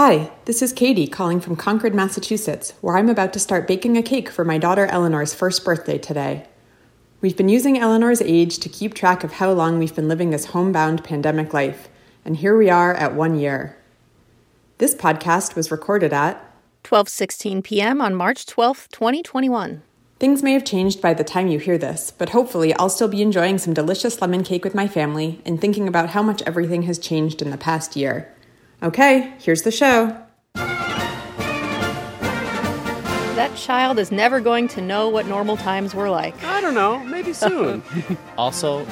Hi, this is Katie calling from Concord, Massachusetts, where I'm about to start baking a cake for my daughter Eleanor's first birthday today. We've been using Eleanor's age to keep track of how long we've been living this homebound pandemic life, and here we are at one year. This podcast was recorded at 12:16 p.m. on March 12th, 2021. Things may have changed by the time you hear this, but hopefully I'll still be enjoying some delicious lemon cake with my family and thinking about how much everything has changed in the past year. Okay, here's the show. That child is never going to know what normal times were like. I don't know. Maybe soon. Also,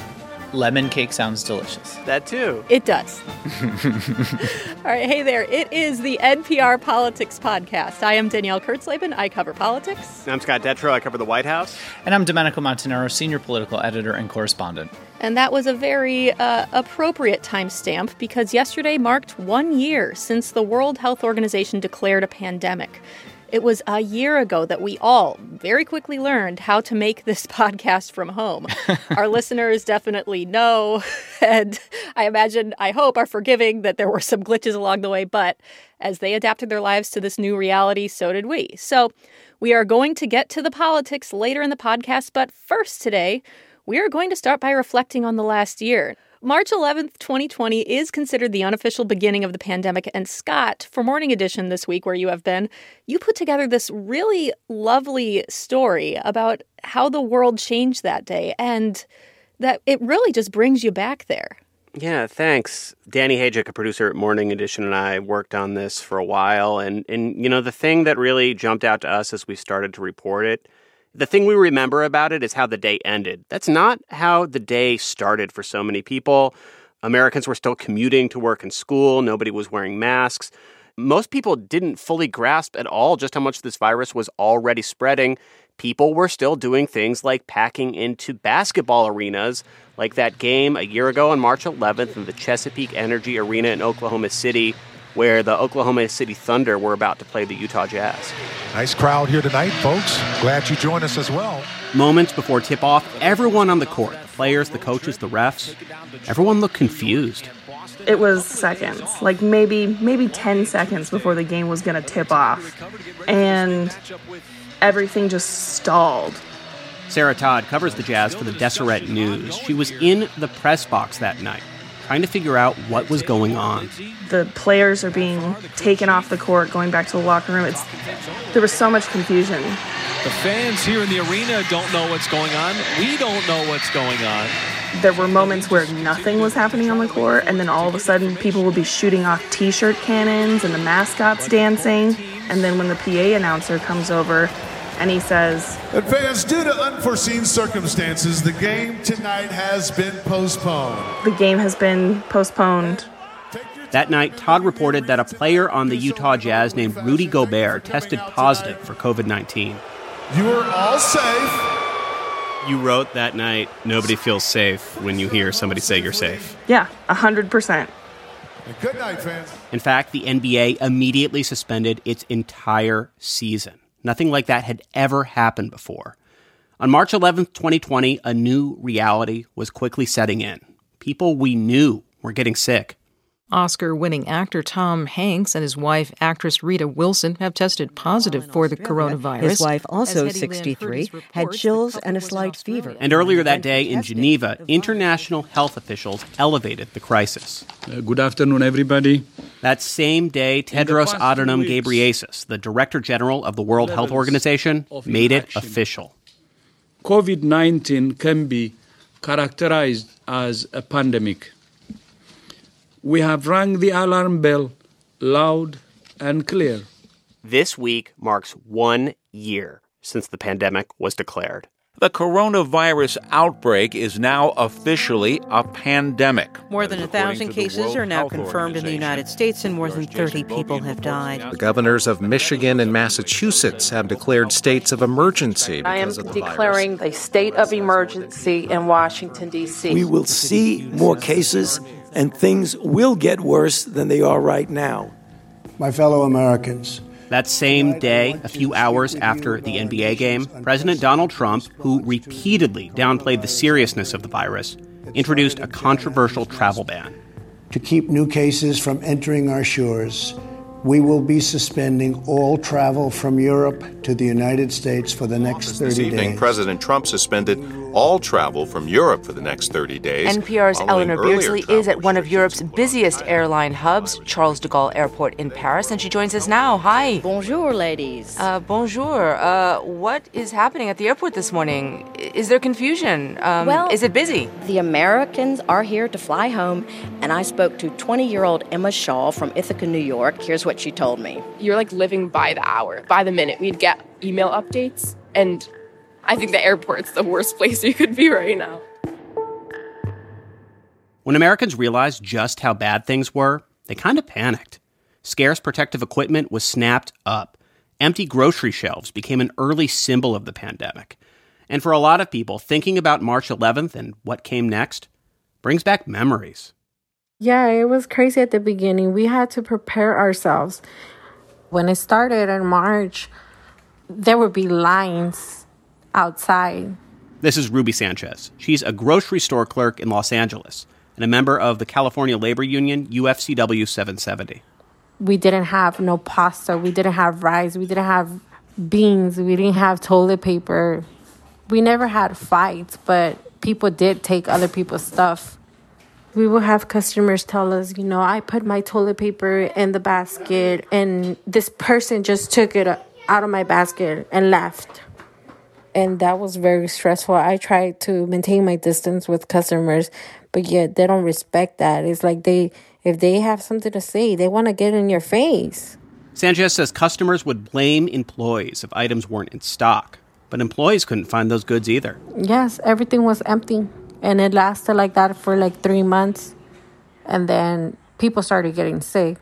lemon cake sounds delicious. that too. It does. All right, hey there. It is the NPR Politics Podcast. I am Danielle Kurtzleben. I cover politics. I'm Scott Detrow. I cover the White House. And I'm Domenico Montanaro, senior political editor and correspondent. And that was a very uh, appropriate timestamp because yesterday marked one year since the World Health Organization declared a pandemic. It was a year ago that we all very quickly learned how to make this podcast from home. Our listeners definitely know, and I imagine, I hope, are forgiving that there were some glitches along the way, but as they adapted their lives to this new reality, so did we. So we are going to get to the politics later in the podcast, but first today, we are going to start by reflecting on the last year. March 11th, 2020 is considered the unofficial beginning of the pandemic. And Scott, for Morning Edition this week, where you have been, you put together this really lovely story about how the world changed that day and that it really just brings you back there. Yeah, thanks. Danny Hajek, a producer at Morning Edition, and I worked on this for a while. And, and, you know, the thing that really jumped out to us as we started to report it, the thing we remember about it is how the day ended. That's not how the day started for so many people. Americans were still commuting to work and school, nobody was wearing masks. Most people didn't fully grasp at all just how much this virus was already spreading. People were still doing things like packing into basketball arenas, like that game a year ago on March 11th in the Chesapeake Energy Arena in Oklahoma City, where the Oklahoma City Thunder were about to play the Utah Jazz. Nice crowd here tonight, folks. Glad you joined us as well. Moments before tip off, everyone on the court the players, the coaches, the refs everyone looked confused. It was seconds, like maybe maybe 10 seconds before the game was going to tip off. And everything just stalled. Sarah Todd covers the Jazz for the Deseret News. She was in the press box that night, trying to figure out what was going on. The players are being taken off the court, going back to the locker room. It's there was so much confusion. The fans here in the arena don't know what's going on. We don't know what's going on. There were moments where nothing was happening on the court, and then all of a sudden people would be shooting off t-shirt cannons and the mascots dancing. And then when the PA announcer comes over and he says, And fans, due to unforeseen circumstances, the game tonight has been postponed. the game has been postponed. That night, Todd reported that a player on the Utah Jazz named Rudy Gobert tested positive for COVID 19. You are all safe. You wrote that night, nobody feels safe when you hear somebody say you're safe. Yeah, 100%. Good night, fans. In fact, the NBA immediately suspended its entire season. Nothing like that had ever happened before. On March 11, 2020, a new reality was quickly setting in. People we knew were getting sick. Oscar winning actor Tom Hanks and his wife, actress Rita Wilson, have tested positive for the coronavirus. His wife, also As Hetty Lynn 63, had chills and a slight fever. And earlier that day in. Geneva, international health officials elevated the crisis. Uh, good afternoon, everybody. That same day, Tedros Adhanom two Ghebreyesus, the Director General of the World Health Organization, made it official. COVID 19 can be characterized as a pandemic. We have rang the alarm bell loud and clear. This week marks one year since the pandemic was declared. The coronavirus outbreak is now officially a pandemic. More than a thousand cases are now Health confirmed in the United States, and more than 30 people have died. The governors of Michigan and Massachusetts have declared states of emergency I am because of the declaring the state of emergency in Washington, D.C. We will see more cases, and things will get worse than they are right now. My fellow Americans, That same day, a few hours after the NBA game, President Donald Trump, who repeatedly downplayed the seriousness of the virus, introduced a controversial travel ban. to keep new cases from entering our shores, we will be suspending all travel from Europe to the United States for the next 30 this evening, days. President Trump suspended all travel from Europe for the next 30 days. NPR's Eleanor Beardsley is at one of Europe's busiest airline hubs, Charles de Gaulle Airport in Paris, and she joins us now. Hi. Bonjour, ladies. Uh, bonjour. Uh, what is happening at the airport this morning? Is there confusion? Um, well, is it busy? The Americans are here to fly home, and I spoke to 20 year old Emma Shaw from Ithaca, New York. Here's what she told me. You're like living by the hour, by the minute. We'd get email updates, and I think the airport's the worst place you could be right now. When Americans realized just how bad things were, they kind of panicked. Scarce protective equipment was snapped up. Empty grocery shelves became an early symbol of the pandemic. And for a lot of people, thinking about March 11th and what came next brings back memories. Yeah, it was crazy at the beginning. We had to prepare ourselves. When it started in March, there would be lines outside. This is Ruby Sanchez. She's a grocery store clerk in Los Angeles and a member of the California Labor Union UFCW 770. We didn't have no pasta, we didn't have rice, we didn't have beans, we didn't have toilet paper. We never had fights, but people did take other people's stuff. We will have customers tell us, you know, I put my toilet paper in the basket and this person just took it out of my basket and left. And that was very stressful. I tried to maintain my distance with customers, but yet they don't respect that. It's like they if they have something to say, they want to get in your face. Sanchez says customers would blame employees if items weren't in stock, but employees couldn't find those goods either. Yes, everything was empty. And it lasted like that for like three months. And then people started getting sick.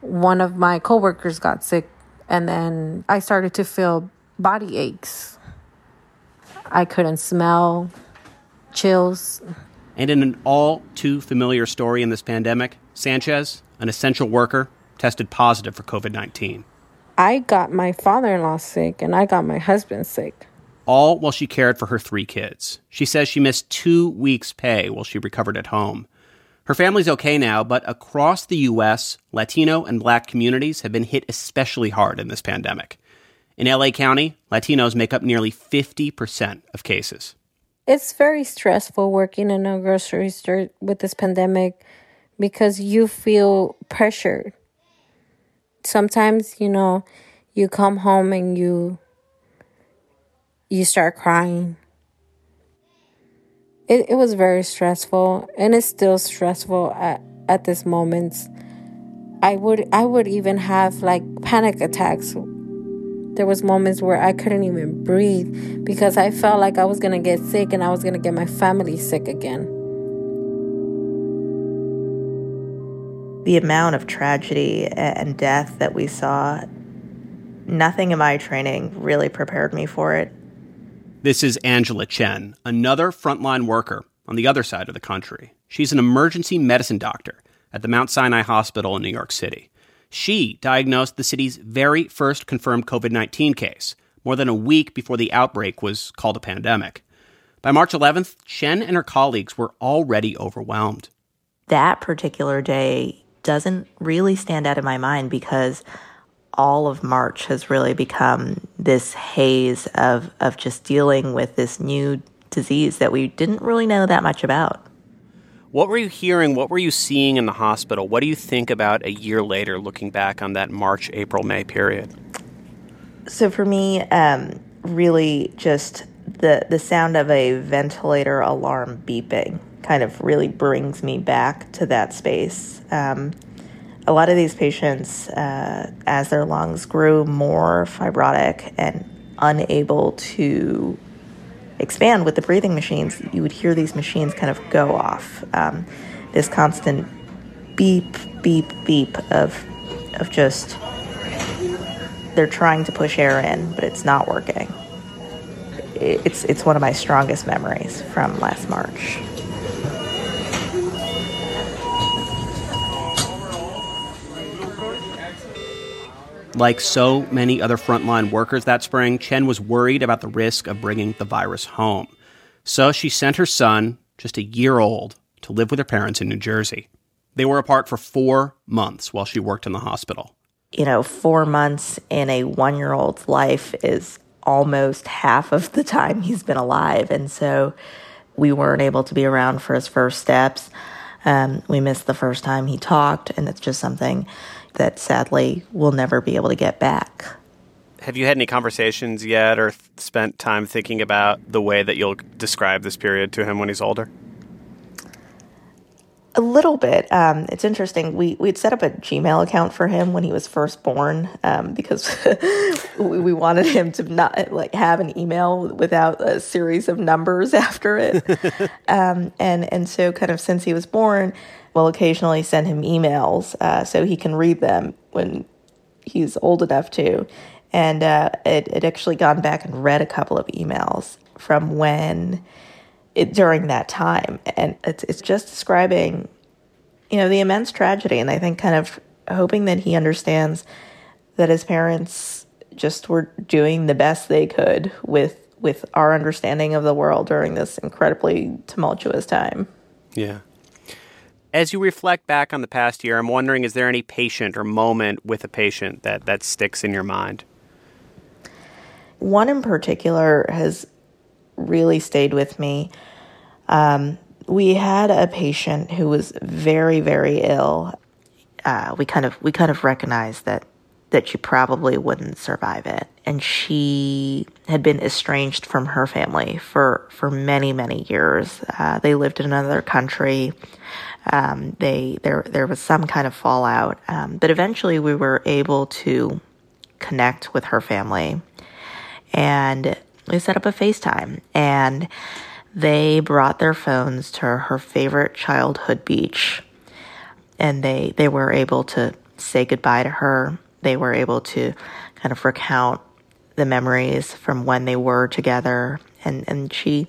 One of my coworkers got sick, and then I started to feel body aches. I couldn't smell, chills. And in an all too familiar story in this pandemic, Sanchez, an essential worker, tested positive for COVID 19. I got my father in law sick and I got my husband sick. All while she cared for her three kids. She says she missed two weeks' pay while she recovered at home. Her family's okay now, but across the U.S., Latino and black communities have been hit especially hard in this pandemic. In LA County, Latinos make up nearly 50% of cases. It's very stressful working in a grocery store with this pandemic because you feel pressured. Sometimes, you know, you come home and you you start crying. It it was very stressful and it's still stressful at, at this moment. I would I would even have like panic attacks there was moments where I couldn't even breathe because I felt like I was going to get sick and I was going to get my family sick again. The amount of tragedy and death that we saw, nothing in my training really prepared me for it. This is Angela Chen, another frontline worker on the other side of the country. She's an emergency medicine doctor at the Mount Sinai Hospital in New York City. She diagnosed the city's very first confirmed COVID 19 case, more than a week before the outbreak was called a pandemic. By March 11th, Chen and her colleagues were already overwhelmed. That particular day doesn't really stand out in my mind because all of March has really become this haze of, of just dealing with this new disease that we didn't really know that much about. What were you hearing? What were you seeing in the hospital? What do you think about a year later, looking back on that March, April, May period? So for me, um, really just the the sound of a ventilator alarm beeping kind of really brings me back to that space. Um, a lot of these patients, uh, as their lungs grew more fibrotic and unable to expand with the breathing machines, you would hear these machines kind of go off. Um, this constant beep, beep, beep of of just they're trying to push air in, but it's not working. It's it's one of my strongest memories from last March. Like so many other frontline workers that spring, Chen was worried about the risk of bringing the virus home. So she sent her son, just a year old, to live with her parents in New Jersey. They were apart for four months while she worked in the hospital. You know, four months in a one year old's life is almost half of the time he's been alive. And so we weren't able to be around for his first steps. Um, we missed the first time he talked, and it's just something that sadly we'll never be able to get back. Have you had any conversations yet or th- spent time thinking about the way that you'll describe this period to him when he's older? A little bit. Um, it's interesting. We we'd set up a Gmail account for him when he was first born um, because we, we wanted him to not like have an email without a series of numbers after it. um, and and so kind of since he was born, we'll occasionally send him emails uh, so he can read them when he's old enough to. And uh, it it actually gone back and read a couple of emails from when it, during that time. And it's, it's just describing, you know, the immense tragedy. And I think kind of hoping that he understands that his parents just were doing the best they could with with our understanding of the world during this incredibly tumultuous time. Yeah. As you reflect back on the past year, I'm wondering is there any patient or moment with a patient that, that sticks in your mind? One in particular has really stayed with me. Um, we had a patient who was very, very ill. Uh, we kind of we kind of recognized that that she probably wouldn't survive it, and she had been estranged from her family for for many, many years. Uh, they lived in another country. Um, they there there was some kind of fallout, um, but eventually we were able to connect with her family, and we set up a FaceTime and they brought their phones to her favorite childhood beach and they they were able to say goodbye to her. They were able to kind of recount the memories from when they were together and and she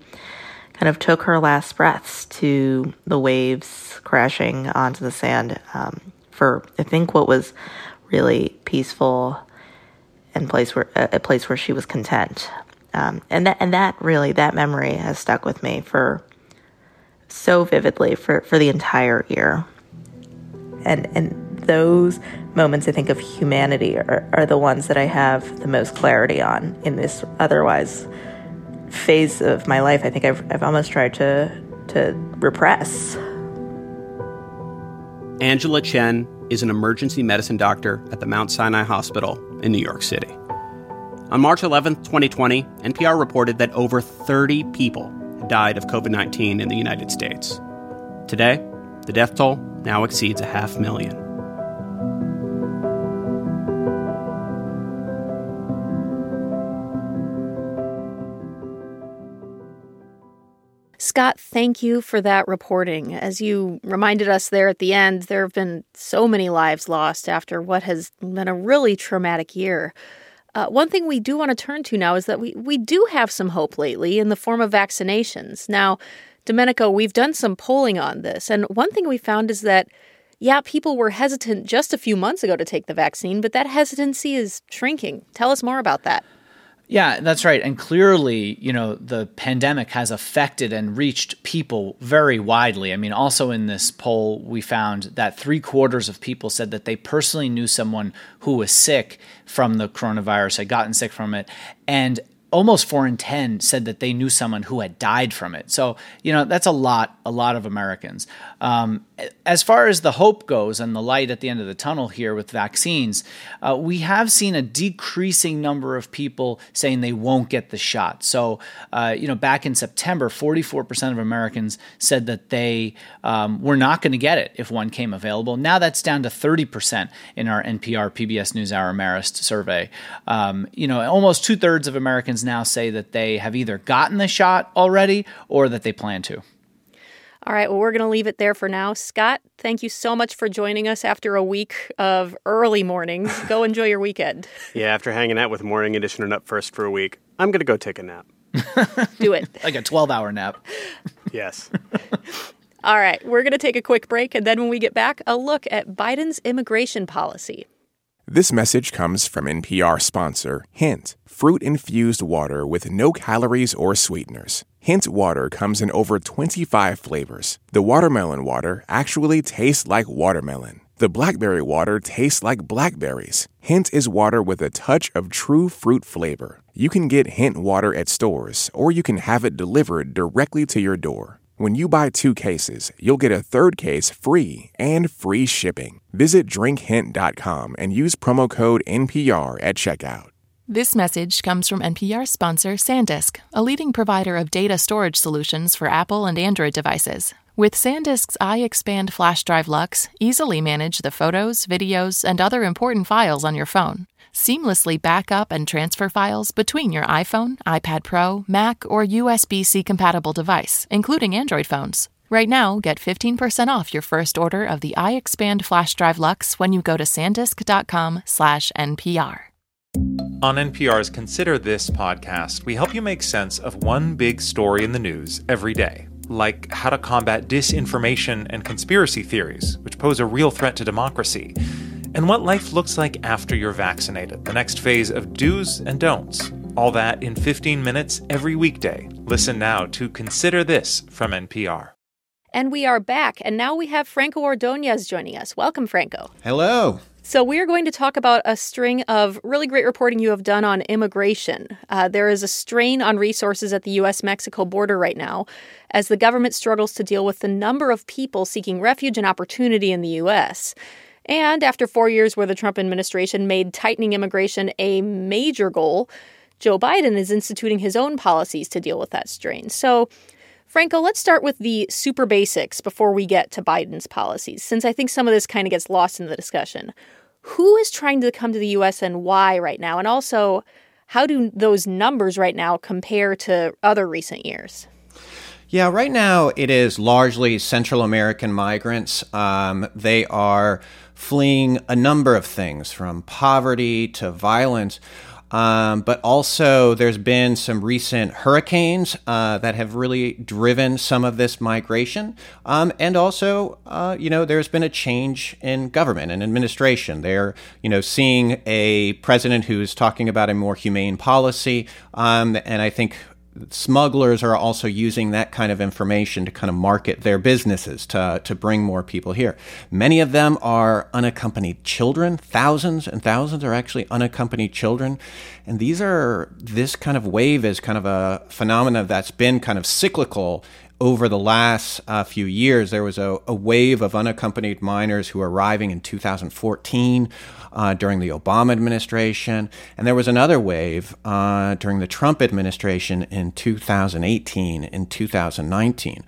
kind of took her last breaths to the waves crashing onto the sand um, for I think what was really peaceful and place where a place where she was content. Um, and that and that really that memory has stuck with me for so vividly for, for the entire year. And and those moments I think of humanity are, are the ones that I have the most clarity on in this otherwise phase of my life. I think I've I've almost tried to to repress. Angela Chen is an emergency medicine doctor at the Mount Sinai Hospital in New York City. On March 11, 2020, NPR reported that over 30 people had died of COVID 19 in the United States. Today, the death toll now exceeds a half million. Scott, thank you for that reporting. As you reminded us there at the end, there have been so many lives lost after what has been a really traumatic year. Uh, one thing we do want to turn to now is that we, we do have some hope lately in the form of vaccinations. Now, Domenico, we've done some polling on this, and one thing we found is that, yeah, people were hesitant just a few months ago to take the vaccine, but that hesitancy is shrinking. Tell us more about that. Yeah, that's right. And clearly, you know, the pandemic has affected and reached people very widely. I mean, also in this poll, we found that three quarters of people said that they personally knew someone who was sick from the coronavirus, had gotten sick from it. And almost four in 10 said that they knew someone who had died from it. So, you know, that's a lot, a lot of Americans. Um, as far as the hope goes and the light at the end of the tunnel here with vaccines, uh, we have seen a decreasing number of people saying they won't get the shot. So, uh, you know, back in September, 44% of Americans said that they um, were not going to get it if one came available. Now that's down to 30% in our NPR PBS NewsHour Marist survey. Um, you know, almost two thirds of Americans now say that they have either gotten the shot already or that they plan to. All right, well, we're going to leave it there for now. Scott, thank you so much for joining us after a week of early mornings. Go enjoy your weekend. Yeah, after hanging out with Morning Edition and Up First for a week, I'm going to go take a nap. Do it. like a 12 hour nap. yes. All right, we're going to take a quick break. And then when we get back, a look at Biden's immigration policy. This message comes from NPR sponsor Hint fruit infused water with no calories or sweeteners. Hint water comes in over 25 flavors. The watermelon water actually tastes like watermelon. The blackberry water tastes like blackberries. Hint is water with a touch of true fruit flavor. You can get Hint water at stores, or you can have it delivered directly to your door. When you buy two cases, you'll get a third case free and free shipping. Visit drinkhint.com and use promo code NPR at checkout. This message comes from NPR sponsor SanDisk, a leading provider of data storage solutions for Apple and Android devices. With SanDisk's iXpand flash drive Lux, easily manage the photos, videos, and other important files on your phone. Seamlessly back up and transfer files between your iPhone, iPad Pro, Mac, or USB C compatible device, including Android phones. Right now, get 15% off your first order of the iXpand flash drive Lux when you go to sandisk.com/npr. On NPR's Consider This podcast, we help you make sense of one big story in the news every day, like how to combat disinformation and conspiracy theories, which pose a real threat to democracy, and what life looks like after you're vaccinated, the next phase of do's and don'ts. All that in 15 minutes every weekday. Listen now to Consider This from NPR. And we are back, and now we have Franco Ordonez joining us. Welcome, Franco. Hello. So, we are going to talk about a string of really great reporting you have done on immigration. Uh, there is a strain on resources at the U.S. Mexico border right now as the government struggles to deal with the number of people seeking refuge and opportunity in the U.S. And after four years where the Trump administration made tightening immigration a major goal, Joe Biden is instituting his own policies to deal with that strain. So, Franco, let's start with the super basics before we get to Biden's policies, since I think some of this kind of gets lost in the discussion. Who is trying to come to the U.S. and why right now? And also, how do those numbers right now compare to other recent years? Yeah, right now it is largely Central American migrants. Um, they are fleeing a number of things from poverty to violence. Um, but also, there's been some recent hurricanes uh, that have really driven some of this migration. Um, and also, uh, you know, there's been a change in government and administration. They're, you know, seeing a president who's talking about a more humane policy. Um, and I think smugglers are also using that kind of information to kind of market their businesses to, to bring more people here. Many of them are unaccompanied children. Thousands and thousands are actually unaccompanied children. And these are, this kind of wave is kind of a phenomenon that's been kind of cyclical over the last uh, few years, there was a, a, wave of unaccompanied minors who were arriving in 2014 uh, during the Obama administration, and there was another wave uh, during the Trump administration in 2018 and 2019.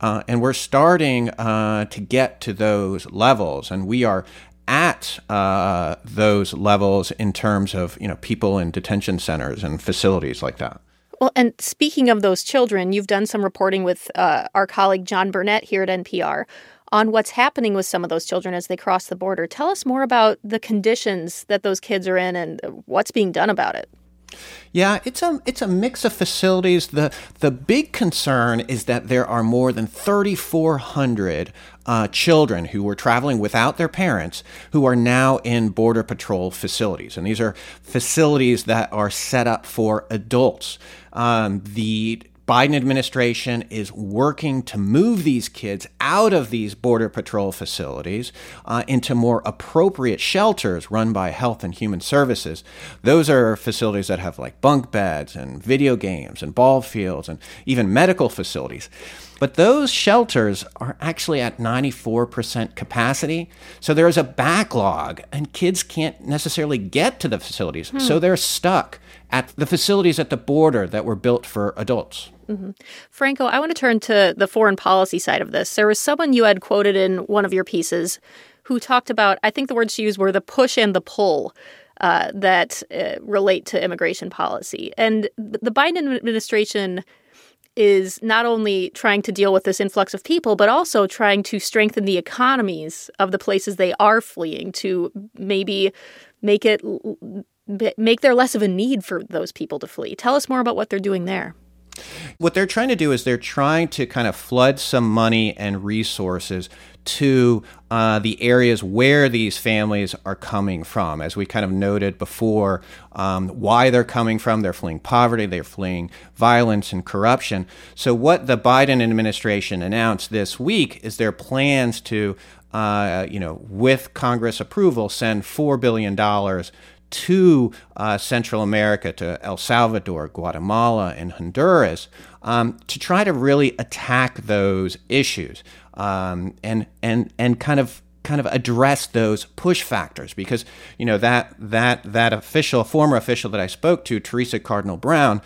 Uh, and we're starting uh, to get to those levels, and we are at uh, those levels in terms of you know people in detention centers and facilities like that. Well, and speaking of those children, you've done some reporting with uh, our colleague John Burnett here at NPR on what's happening with some of those children as they cross the border. Tell us more about the conditions that those kids are in and what's being done about it. Yeah, it's a it's a mix of facilities. the The big concern is that there are more than thirty four hundred uh, children who were traveling without their parents who are now in Border Patrol facilities, and these are facilities that are set up for adults. Um, the Biden administration is working to move these kids out of these Border Patrol facilities uh, into more appropriate shelters run by Health and Human Services. Those are facilities that have like bunk beds and video games and ball fields and even medical facilities. But those shelters are actually at 94% capacity. So there is a backlog, and kids can't necessarily get to the facilities. Hmm. So they're stuck at the facilities at the border that were built for adults. Mm-hmm. Franco, I want to turn to the foreign policy side of this. There was someone you had quoted in one of your pieces who talked about, I think the words she used were the push and the pull. Uh, that uh, relate to immigration policy. And the Biden administration is not only trying to deal with this influx of people, but also trying to strengthen the economies of the places they are fleeing to maybe make it make there less of a need for those people to flee. Tell us more about what they're doing there. What they're trying to do is they're trying to kind of flood some money and resources to uh, the areas where these families are coming from. As we kind of noted before, um, why they're coming from. They're fleeing poverty, they're fleeing violence and corruption. So, what the Biden administration announced this week is their plans to, uh, you know, with Congress approval, send $4 billion to uh, Central America, to El Salvador, Guatemala, and Honduras, um, to try to really attack those issues um, and and and kind of kind of address those push factors. Because you know that that that official former official that I spoke to Teresa Cardinal Brown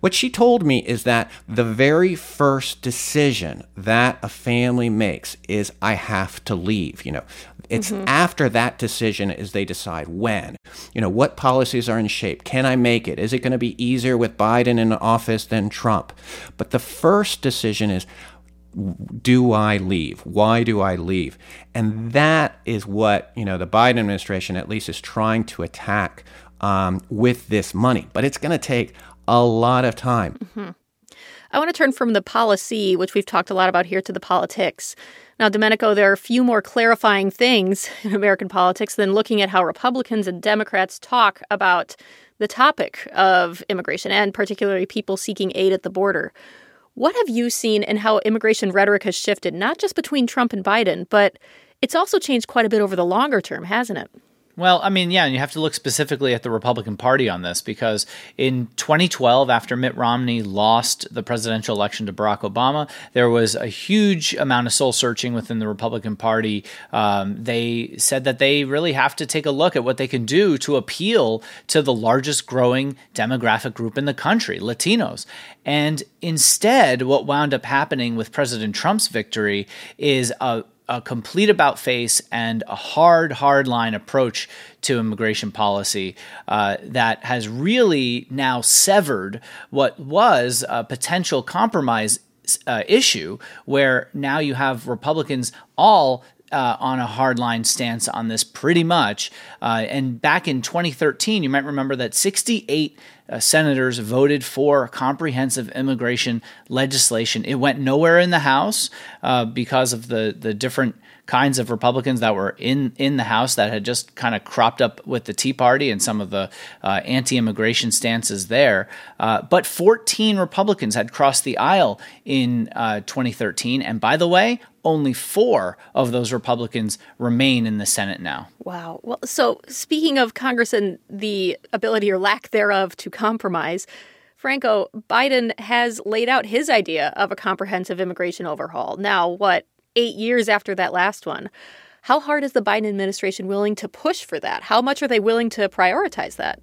what she told me is that the very first decision that a family makes is I have to leave you know it's mm-hmm. after that decision is they decide when you know what policies are in shape can I make it is it going to be easier with Biden in office than Trump but the first decision is do I leave? Why do I leave? And that is what you know the Biden administration at least is trying to attack um, with this money. But it's going to take a lot of time. Mm-hmm. I want to turn from the policy, which we've talked a lot about here, to the politics. Now, Domenico, there are a few more clarifying things in American politics than looking at how Republicans and Democrats talk about the topic of immigration and particularly people seeking aid at the border. What have you seen in how immigration rhetoric has shifted, not just between Trump and Biden, but it's also changed quite a bit over the longer term, hasn't it? Well, I mean, yeah, and you have to look specifically at the Republican Party on this because in 2012, after Mitt Romney lost the presidential election to Barack Obama, there was a huge amount of soul searching within the Republican Party. Um, they said that they really have to take a look at what they can do to appeal to the largest growing demographic group in the country, Latinos. And instead, what wound up happening with President Trump's victory is a a complete about face and a hard, hard line approach to immigration policy uh, that has really now severed what was a potential compromise uh, issue, where now you have Republicans all uh, on a hardline stance on this pretty much. Uh, and back in 2013, you might remember that 68 uh, senators voted for comprehensive immigration legislation. It went nowhere in the House uh, because of the the different kinds of Republicans that were in in the House that had just kind of cropped up with the Tea Party and some of the uh, anti-immigration stances there. Uh, but 14 Republicans had crossed the aisle in uh, 2013, and by the way, only four of those Republicans remain in the Senate now. Wow. Well, so speaking of Congress and the ability or lack thereof to compromise. Franco, Biden has laid out his idea of a comprehensive immigration overhaul. Now, what, eight years after that last one. How hard is the Biden administration willing to push for that? How much are they willing to prioritize that?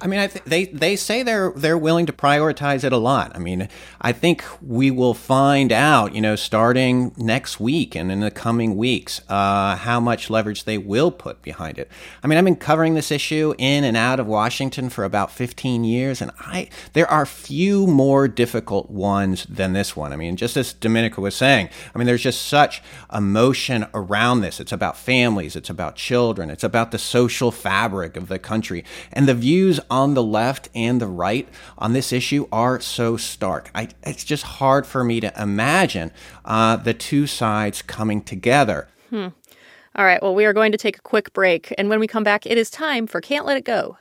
I mean, I th- they they say they're they're willing to prioritize it a lot. I mean, I think we will find out, you know, starting next week and in the coming weeks, uh, how much leverage they will put behind it. I mean, I've been covering this issue in and out of Washington for about 15 years, and I there are few more difficult ones than this one. I mean, just as Domenico was saying, I mean, there's just such emotion around this. It's about families, it's about children, it's about the social fabric of the country, and the views on the left and the right on this issue are so stark. I, it's just hard for me to imagine uh, the two sides coming together. Hmm. All right, well, we are going to take a quick break. And when we come back, it is time for Can't Let It Go.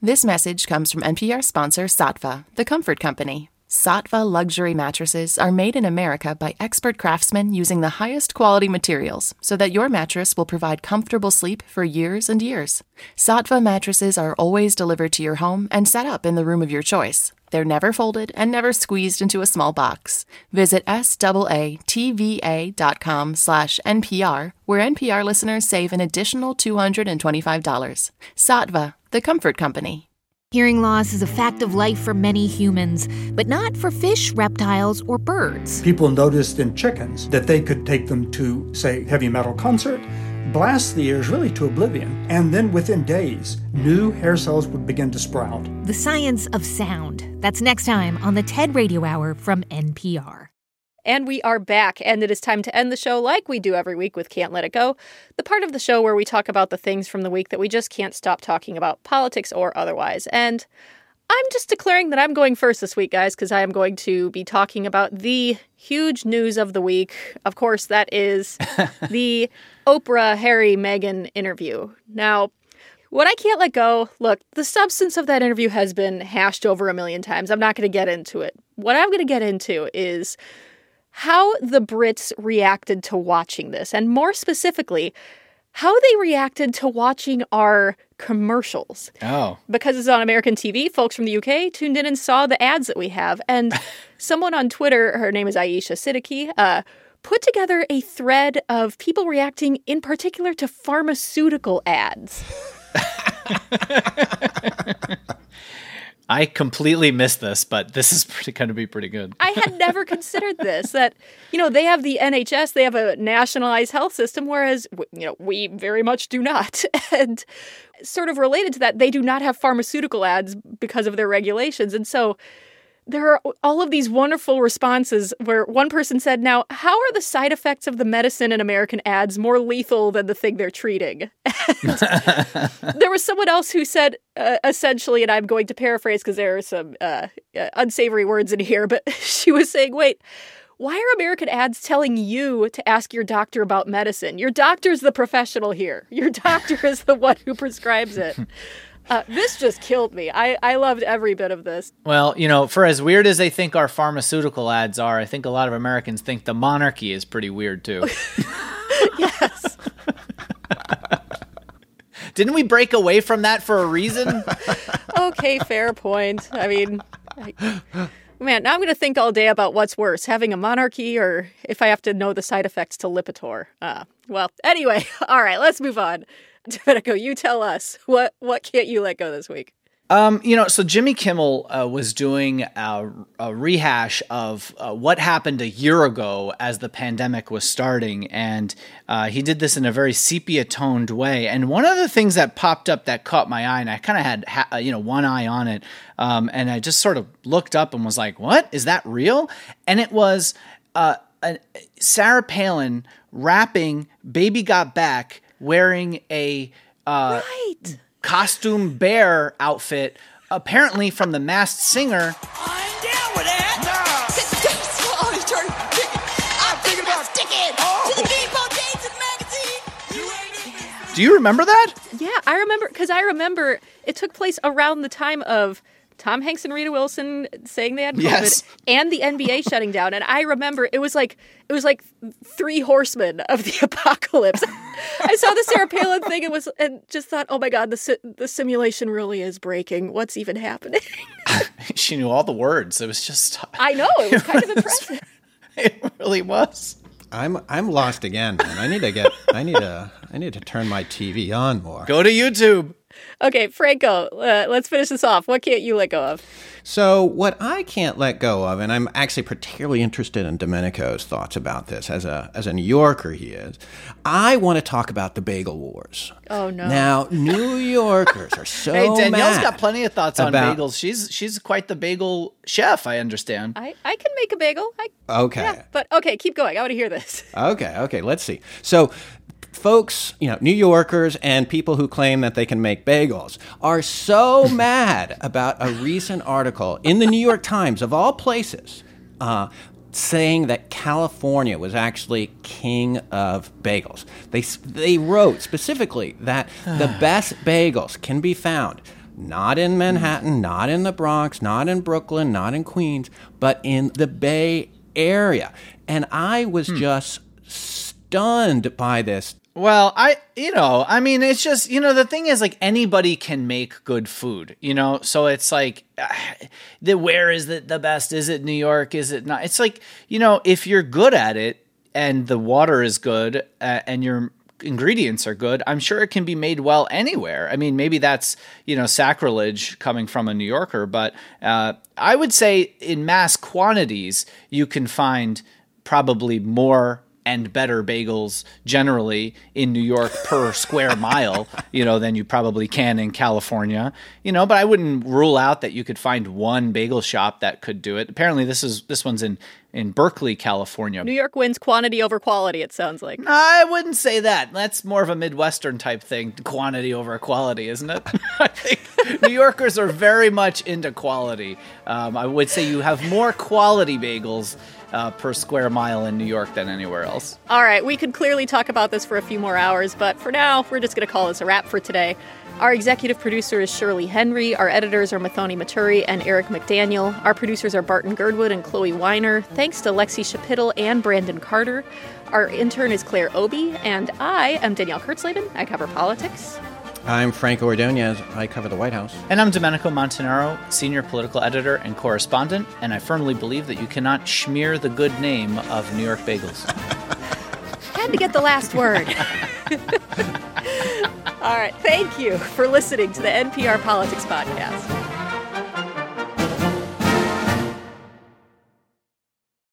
This message comes from NPR sponsor Saatva, the comfort company. Saatva luxury mattresses are made in America by expert craftsmen using the highest quality materials so that your mattress will provide comfortable sleep for years and years. Saatva mattresses are always delivered to your home and set up in the room of your choice. They're never folded and never squeezed into a small box. Visit SAATVA.com slash NPR, where NPR listeners save an additional $225. Saatva, the comfort company. Hearing loss is a fact of life for many humans, but not for fish, reptiles, or birds. People noticed in chickens that they could take them to, say, heavy metal concert, blast the ears really to oblivion, and then within days, new hair cells would begin to sprout. The science of sound. That's next time on the TED Radio Hour from NPR. And we are back, and it is time to end the show like we do every week with Can't Let It Go, the part of the show where we talk about the things from the week that we just can't stop talking about, politics or otherwise. And I'm just declaring that I'm going first this week, guys, because I am going to be talking about the huge news of the week. Of course, that is the Oprah Harry Meghan interview. Now, what I can't let go look, the substance of that interview has been hashed over a million times. I'm not going to get into it. What I'm going to get into is how the Brits reacted to watching this, and more specifically, how they reacted to watching our commercials. Oh. Because it's on American TV, folks from the UK tuned in and saw the ads that we have. And someone on Twitter, her name is Aisha Siddiqui, uh, put together a thread of people reacting in particular to pharmaceutical ads. I completely missed this, but this is pretty, going to be pretty good. I had never considered this. That you know they have the NHS, they have a nationalized health system, whereas you know we very much do not. And sort of related to that, they do not have pharmaceutical ads because of their regulations, and so there are all of these wonderful responses where one person said, Now, how are the side effects of the medicine in American ads more lethal than the thing they're treating? there was someone else who said, uh, essentially, and I'm going to paraphrase because there are some uh, uh, unsavory words in here, but she was saying, Wait, why are American ads telling you to ask your doctor about medicine? Your doctor's the professional here. Your doctor is the one who prescribes it. Uh, this just killed me. I, I loved every bit of this. Well, you know, for as weird as they think our pharmaceutical ads are, I think a lot of Americans think the monarchy is pretty weird too. yes. Didn't we break away from that for a reason? okay, fair point. I mean, I, man, now I'm going to think all day about what's worse, having a monarchy or if I have to know the side effects to Lipitor. Uh, well, anyway, all right, let's move on. Domenico, you tell us what what can't you let go this week? Um, you know, so Jimmy Kimmel uh, was doing a, a rehash of uh, what happened a year ago as the pandemic was starting, and uh, he did this in a very sepia toned way. And one of the things that popped up that caught my eye, and I kind of had ha- uh, you know one eye on it, um, and I just sort of looked up and was like, "What is that real?" And it was uh, Sarah Palin rapping "Baby Got Back." Wearing a uh, right. costume bear outfit, apparently from the Masked Singer. I'm down with that. Nah. oh, he's turning I'm thinking about sticking to the Depot Dates magazine. Do you remember that? Yeah, I remember because I remember it took place around the time of Tom Hanks and Rita Wilson saying they had COVID yes. and the NBA shutting down. And I remember it was like it was like three horsemen of the apocalypse. I saw the Sarah Palin thing and was and just thought, oh my god, the the simulation really is breaking. What's even happening? she knew all the words. It was just I know it was kind of impressive. It really was. I'm I'm lost again, man. I need to get I need to I need to turn my TV on more. Go to YouTube. Okay, Franco, uh, let's finish this off. What can't you let go of? So, what I can't let go of, and I'm actually particularly interested in Domenico's thoughts about this as a as a New Yorker he is, I want to talk about the bagel wars. Oh no! Now, New Yorkers are so Hey, Danielle's mad got plenty of thoughts on bagels. She's she's quite the bagel chef, I understand. I, I can make a bagel. I, Okay. yeah, but okay, keep going. I want to hear this. Okay, okay, let's see. So, folks, you know, New Yorkers and people who claim that they can make bagels are so mad about a recent article in the New York Times, of all places, uh, saying that California was actually king of bagels. They, they wrote specifically that the best bagels can be found not in Manhattan, not in the Bronx, not in Brooklyn, not in Queens, but in the Bay Area. And I was just stunned by this. Well, I, you know, I mean, it's just, you know, the thing is, like, anybody can make good food, you know? So it's like, the where is it the best? Is it New York? Is it not? It's like, you know, if you're good at it and the water is good uh, and your ingredients are good, I'm sure it can be made well anywhere. I mean, maybe that's, you know, sacrilege coming from a New Yorker, but uh, I would say in mass quantities, you can find probably more and better bagels generally in New York per square mile, you know, than you probably can in California, you know. But I wouldn't rule out that you could find one bagel shop that could do it. Apparently, this is this one's in in Berkeley, California. New York wins quantity over quality, it sounds like. I wouldn't say that. That's more of a Midwestern type thing, quantity over quality, isn't it? I think New Yorkers are very much into quality. Um, I would say you have more quality bagels uh, per square mile in New York than anywhere else. All right, we could clearly talk about this for a few more hours, but for now, we're just going to call this a wrap for today. Our executive producer is Shirley Henry. Our editors are Muthoni Muturi and Eric McDaniel. Our producers are Barton Girdwood and Chloee Weiner. Thanks to Lexie Schapitl and Brandon Carter. Our intern is Claire Obi, and I am Danielle Kurtzleben. I cover politics. I'm Franco Ordonez. I cover the White House. And I'm Domenico Montanaro, senior political editor and correspondent, and I firmly believe that you cannot smear the good name of New York bagels. Had to get the last word. All right, thank you for listening to the NPR Politics Podcast.